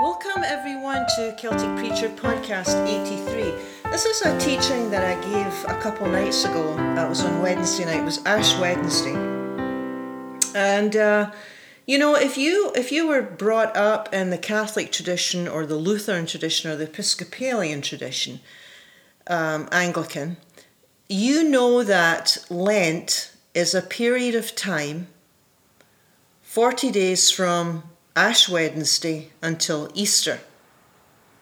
Welcome everyone to Celtic Preacher Podcast 83. This is a teaching that I gave a couple nights ago. That was on Wednesday night. It was Ash Wednesday. And uh, you know, if you if you were brought up in the Catholic tradition or the Lutheran tradition or the Episcopalian tradition, um, Anglican, you know that Lent is a period of time, 40 days from Ash Wednesday until Easter,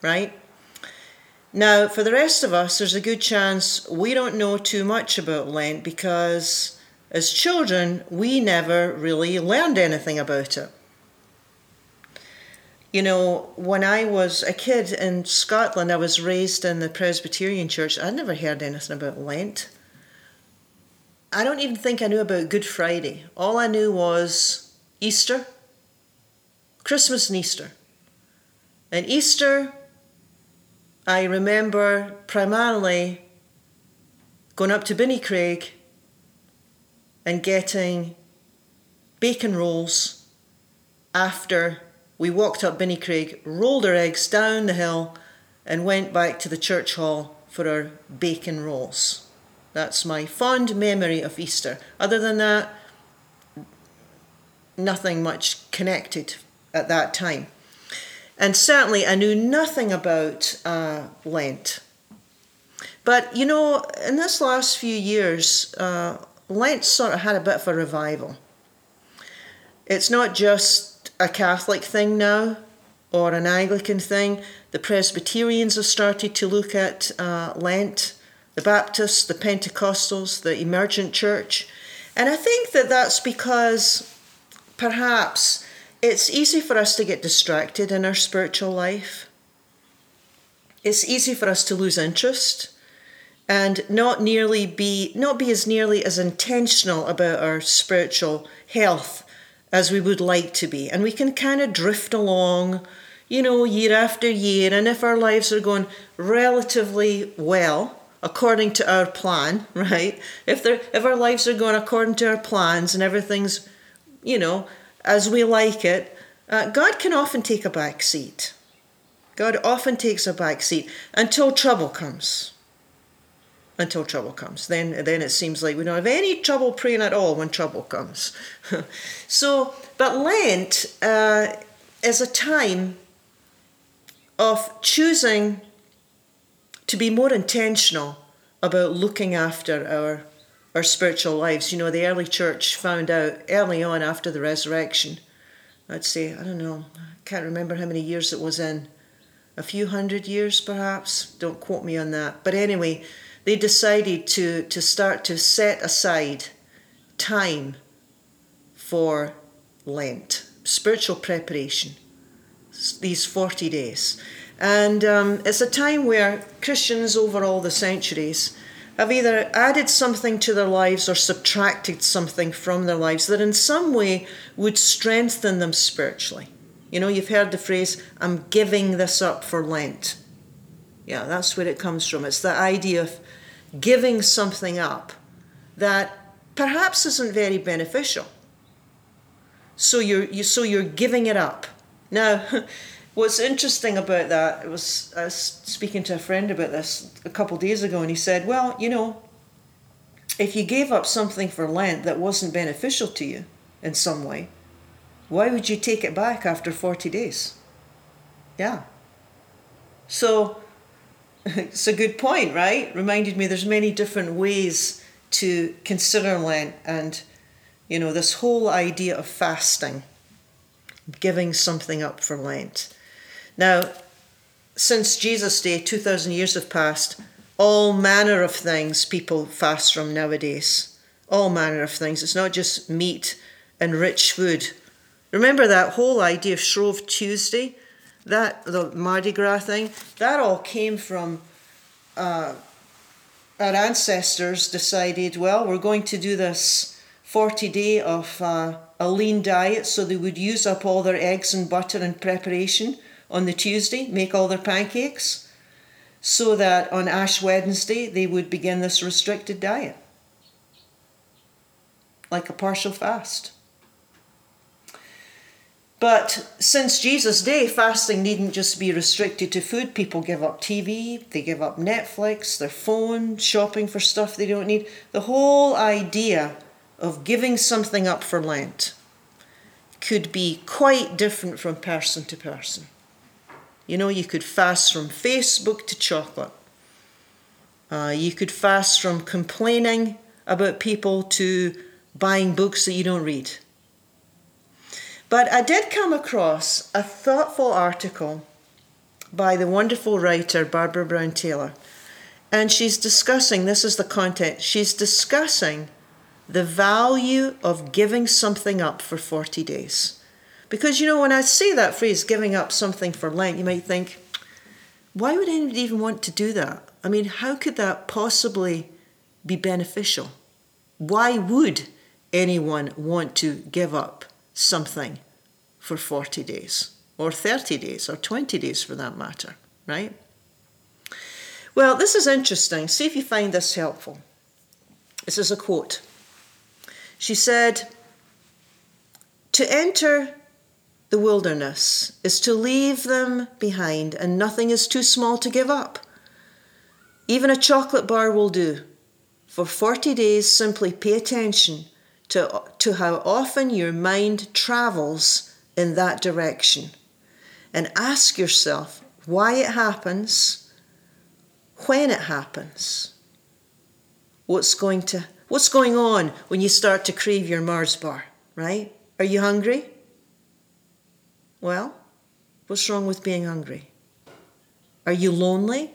right? Now, for the rest of us, there's a good chance we don't know too much about Lent because as children, we never really learned anything about it. You know, when I was a kid in Scotland, I was raised in the Presbyterian church. I never heard anything about Lent. I don't even think I knew about Good Friday. All I knew was Easter Christmas and Easter. And Easter, I remember primarily going up to Binnycraig and getting bacon rolls after we walked up Binnycraig, rolled our eggs down the hill, and went back to the church hall for our bacon rolls. That's my fond memory of Easter. Other than that, nothing much connected at that time. And certainly I knew nothing about uh, Lent. But you know, in this last few years, uh, Lent sort of had a bit of a revival. It's not just a Catholic thing now or an Anglican thing. The Presbyterians have started to look at uh, Lent, the Baptists, the Pentecostals, the emergent church. And I think that that's because perhaps it's easy for us to get distracted in our spiritual life. It's easy for us to lose interest and not nearly be not be as nearly as intentional about our spiritual health as we would like to be. And we can kind of drift along, you know, year after year. And if our lives are going relatively well, according to our plan, right? If they if our lives are going according to our plans and everything's, you know, as we like it, uh, God can often take a back seat. God often takes a back seat until trouble comes. Until trouble comes. Then, then it seems like we don't have any trouble praying at all when trouble comes. so, but Lent uh, is a time of choosing to be more intentional about looking after our our spiritual lives. You know, the early church found out early on after the resurrection, I'd say, I don't know, I can't remember how many years it was in, a few hundred years perhaps, don't quote me on that. But anyway, they decided to, to start to set aside time for Lent, spiritual preparation, these 40 days. And um, it's a time where Christians over all the centuries have either added something to their lives or subtracted something from their lives that in some way would strengthen them spiritually. You know, you've heard the phrase, I'm giving this up for Lent. Yeah, that's where it comes from. It's the idea of giving something up that perhaps isn't very beneficial. So you're, you, so you're giving it up. Now, What's interesting about that, it was I was speaking to a friend about this a couple days ago, and he said, "Well, you know, if you gave up something for Lent that wasn't beneficial to you in some way, why would you take it back after forty days?" Yeah. So it's a good point, right? Reminded me there's many different ways to consider Lent and you know this whole idea of fasting, giving something up for Lent. Now, since Jesus' day, 2,000 years have passed, all manner of things people fast from nowadays. All manner of things. It's not just meat and rich food. Remember that whole idea of Shrove Tuesday? That, the Mardi Gras thing? That all came from uh, our ancestors decided, well, we're going to do this 40 day of uh, a lean diet so they would use up all their eggs and butter in preparation on the Tuesday, make all their pancakes, so that on Ash Wednesday they would begin this restricted diet, like a partial fast. But since Jesus' day, fasting needn't just be restricted to food. People give up TV, they give up Netflix, their phone, shopping for stuff they don't need. The whole idea of giving something up for Lent could be quite different from person to person. You know, you could fast from Facebook to chocolate. Uh, you could fast from complaining about people to buying books that you don't read. But I did come across a thoughtful article by the wonderful writer Barbara Brown Taylor. And she's discussing this is the content she's discussing the value of giving something up for 40 days. Because, you know, when I say that phrase, giving up something for Lent, you might think, why would anybody even want to do that? I mean, how could that possibly be beneficial? Why would anyone want to give up something for 40 days, or 30 days, or 20 days for that matter, right? Well, this is interesting. See if you find this helpful. This is a quote. She said, To enter the wilderness is to leave them behind, and nothing is too small to give up. Even a chocolate bar will do. For 40 days, simply pay attention to, to how often your mind travels in that direction. And ask yourself why it happens, when it happens, what's going to what's going on when you start to crave your Mars bar, right? Are you hungry? Well, what's wrong with being hungry? Are you lonely?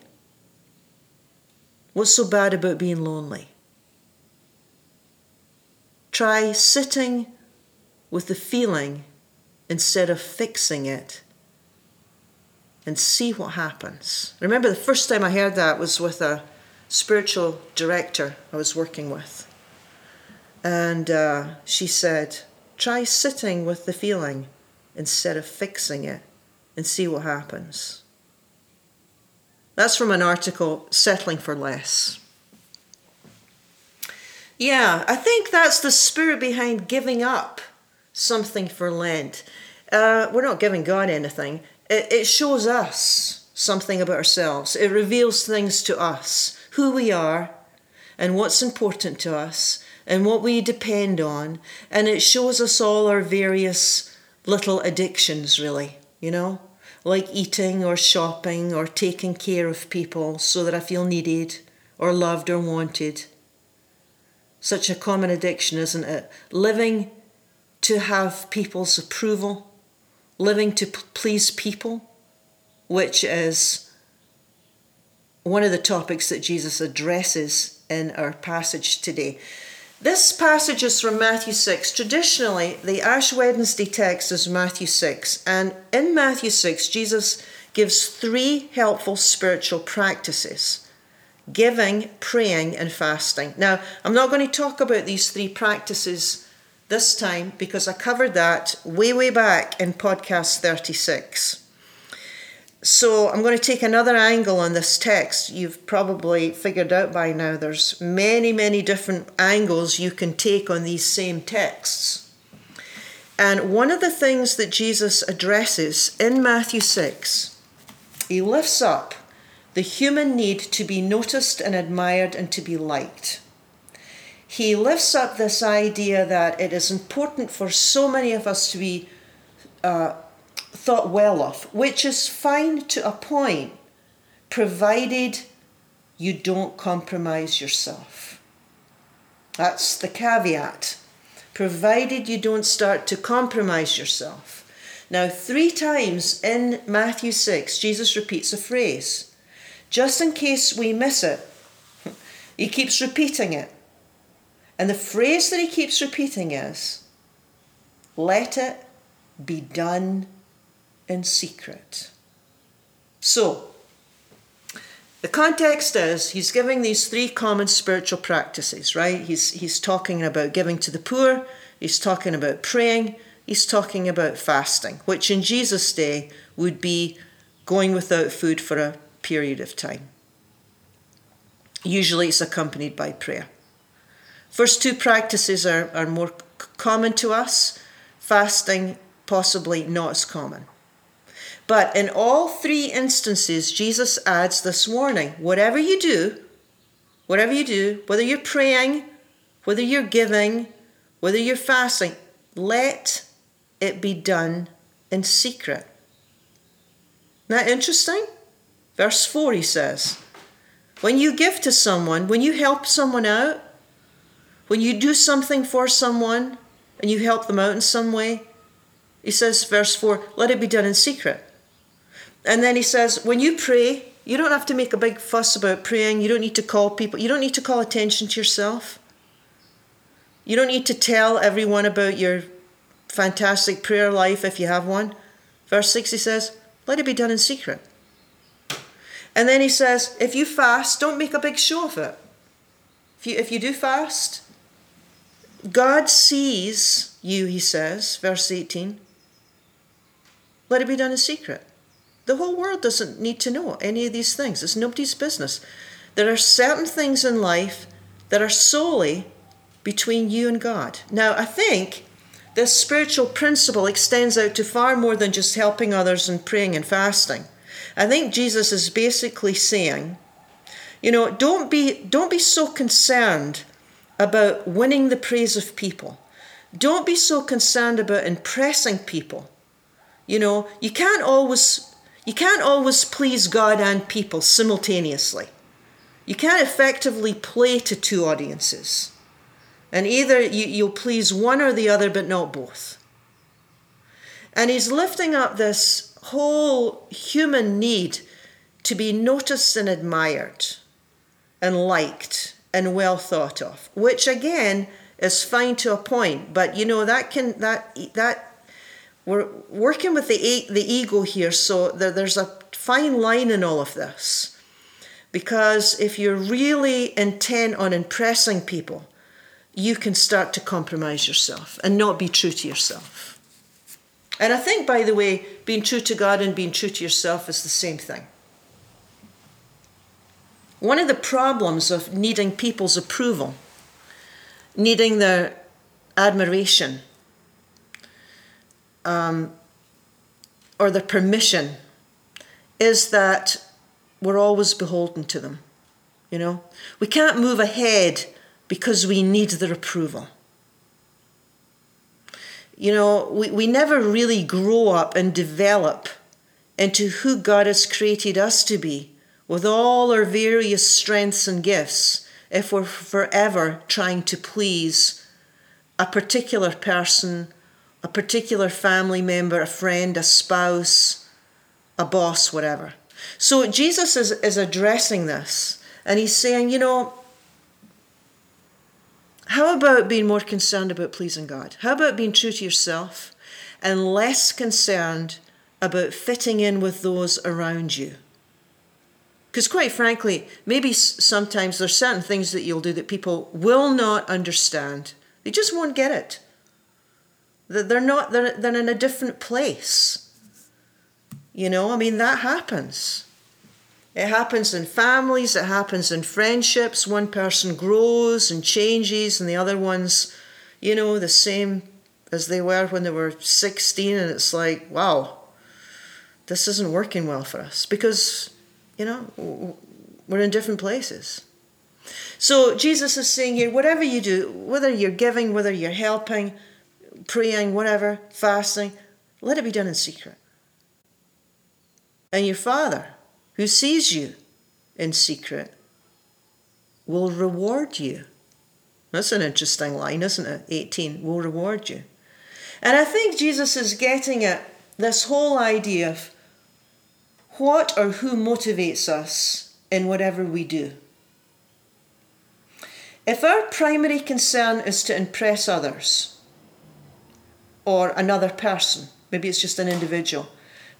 What's so bad about being lonely? Try sitting with the feeling instead of fixing it and see what happens. Remember, the first time I heard that was with a spiritual director I was working with. And uh, she said, try sitting with the feeling instead of fixing it and see what happens. That's from an article, Settling for Less. Yeah, I think that's the spirit behind giving up something for Lent. Uh, we're not giving God anything. It, it shows us something about ourselves. It reveals things to us, who we are, and what's important to us, and what we depend on. And it shows us all our various little addictions, really, you know, like eating or shopping or taking care of people so that I feel needed or loved or wanted such a common addiction, isn't it? Living to have people's approval, living to p- please people, which is one of the topics that Jesus addresses in our passage today. This passage is from Matthew 6. Traditionally, the Ash Wednesday text is Matthew 6. And in Matthew 6, Jesus gives three helpful spiritual practices giving, praying, and fasting. Now, I'm not going to talk about these three practices this time because I covered that way, way back in podcast 36. So I'm going to take another angle on this text. You've probably figured out by now there's many, many different angles you can take on these same texts. And one of the things that Jesus addresses in Matthew 6, he lifts up the human need to be noticed and admired and to be liked. He lifts up this idea that it is important for so many of us to be uh, thought well of, which is fine to a point, provided you don't compromise yourself. That's the caveat. Provided you don't start to compromise yourself. Now, three times in Matthew 6, Jesus repeats a phrase just in case we miss it. He keeps repeating it. And the phrase that he keeps repeating is, let it be done in secret. So, the context is he's giving these three common spiritual practices, right? He's, he's talking about giving to the poor, he's talking about praying, he's talking about fasting, which in Jesus' day would be going without food for a period of time. Usually it's accompanied by prayer. First two practices are, are more common to us fasting possibly not as common. But in all three instances, Jesus adds this warning whatever you do, whatever you do, whether you're praying, whether you're giving, whether you're fasting, let it be done in secret. Isn't that interesting? Verse 4 he says, When you give to someone, when you help someone out, when you do something for someone and you help them out in some way, he says, verse 4, let it be done in secret. And then he says, when you pray, you don't have to make a big fuss about praying. You don't need to call people. You don't need to call attention to yourself. You don't need to tell everyone about your fantastic prayer life if you have one. Verse 6 he says, let it be done in secret. And then he says, if you fast, don't make a big show of it. If you, if you do fast, God sees you, he says, verse 18. Let it be done in secret. The whole world doesn't need to know any of these things. It's nobody's business. There are certain things in life that are solely between you and God. Now, I think this spiritual principle extends out to far more than just helping others and praying and fasting. I think Jesus is basically saying, you know, don't be don't be so concerned about winning the praise of people. Don't be so concerned about impressing people. You know, you can't always you can't always please God and people simultaneously. You can't effectively play to two audiences. And either you, you'll please one or the other, but not both. And he's lifting up this whole human need to be noticed and admired and liked and well thought of, which again is fine to a point. But you know that can that that we're working with the the ego here, so there's a fine line in all of this. Because if you're really intent on impressing people, you can start to compromise yourself and not be true to yourself. And I think, by the way, being true to God and being true to yourself is the same thing. One of the problems of needing people's approval, needing their admiration, um, or the permission, is that we're always beholden to them. You know, we can't move ahead because we need their approval. You know, we, we never really grow up and develop into who God has created us to be with all our various strengths and gifts if we're forever trying to please a particular person, a particular family member, a friend, a spouse, a boss, whatever. So Jesus is, is addressing this and he's saying, you know, how about being more concerned about pleasing God? How about being true to yourself and less concerned about fitting in with those around you? Because, quite frankly, maybe sometimes there's certain things that you'll do that people will not understand. They just won't get it. That they're not, they're, they're in a different place. You know, I mean, that happens. It happens in families, it happens in friendships. One person grows and changes, and the other one's, you know, the same as they were when they were 16. And it's like, wow, this isn't working well for us because you know, we're in different places. So Jesus is saying here, whatever you do, whether you're giving, whether you're helping, praying, whatever, fasting, let it be done in secret. And your Father, who sees you in secret, will reward you. That's an interesting line, isn't it? 18 will reward you. And I think Jesus is getting at this whole idea of what or who motivates us in whatever we do. If our primary concern is to impress others or another person, maybe it's just an individual,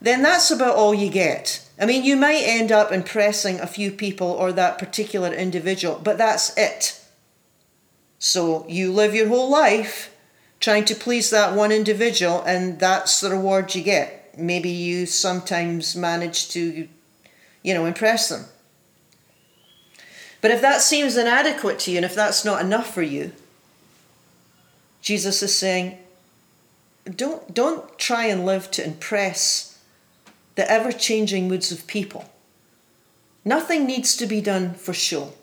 then that's about all you get. I mean, you might end up impressing a few people or that particular individual, but that's it. So you live your whole life trying to please that one individual, and that's the reward you get maybe you sometimes manage to, you know, impress them. But if that seems inadequate to you and if that's not enough for you, Jesus is saying, don't don't try and live to impress the ever-changing moods of people. Nothing needs to be done for show.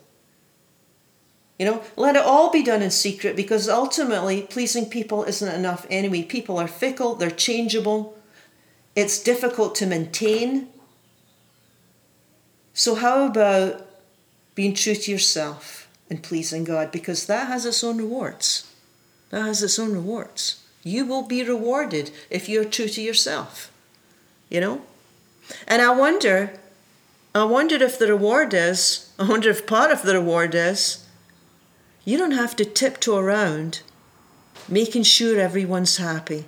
You know, let it all be done in secret because ultimately pleasing people isn't enough anyway. People are fickle, they're changeable, it's difficult to maintain. So, how about being true to yourself and pleasing God? Because that has its own rewards. That has its own rewards. You will be rewarded if you're true to yourself. You know? And I wonder, I wonder if the reward is, I wonder if part of the reward is you don't have to tiptoe around making sure everyone's happy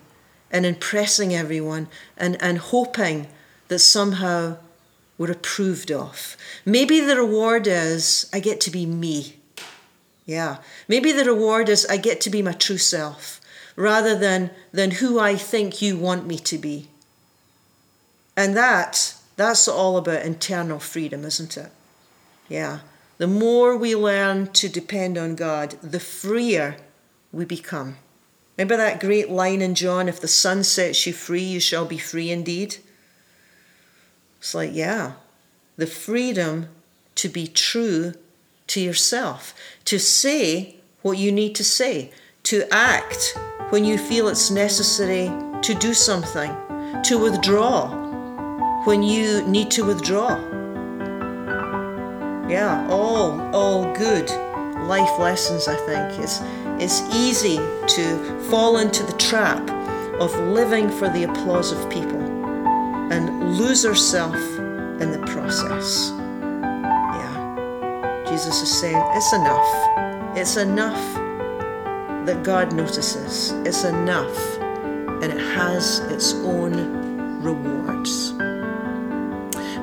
and impressing everyone and, and hoping that somehow we're approved of. Maybe the reward is I get to be me. Yeah. Maybe the reward is I get to be my true self rather than, than who I think you want me to be. And that, that's all about internal freedom, isn't it? Yeah. The more we learn to depend on God, the freer we become. Remember that great line in John if the Son sets you free, you shall be free indeed? It's like, yeah, the freedom to be true to yourself, to say what you need to say, to act when you feel it's necessary to do something, to withdraw when you need to withdraw yeah, all all good life lessons. I think it's it's easy to fall into the trap of living for the applause of people and lose ourselves in the process. Yeah, Jesus is saying it's enough. It's enough that God notices. It's enough, and it has its own rewards.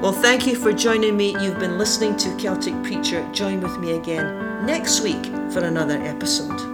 Well, thank you for joining me. You've been listening to Celtic Preacher. Join with me again next week for another episode.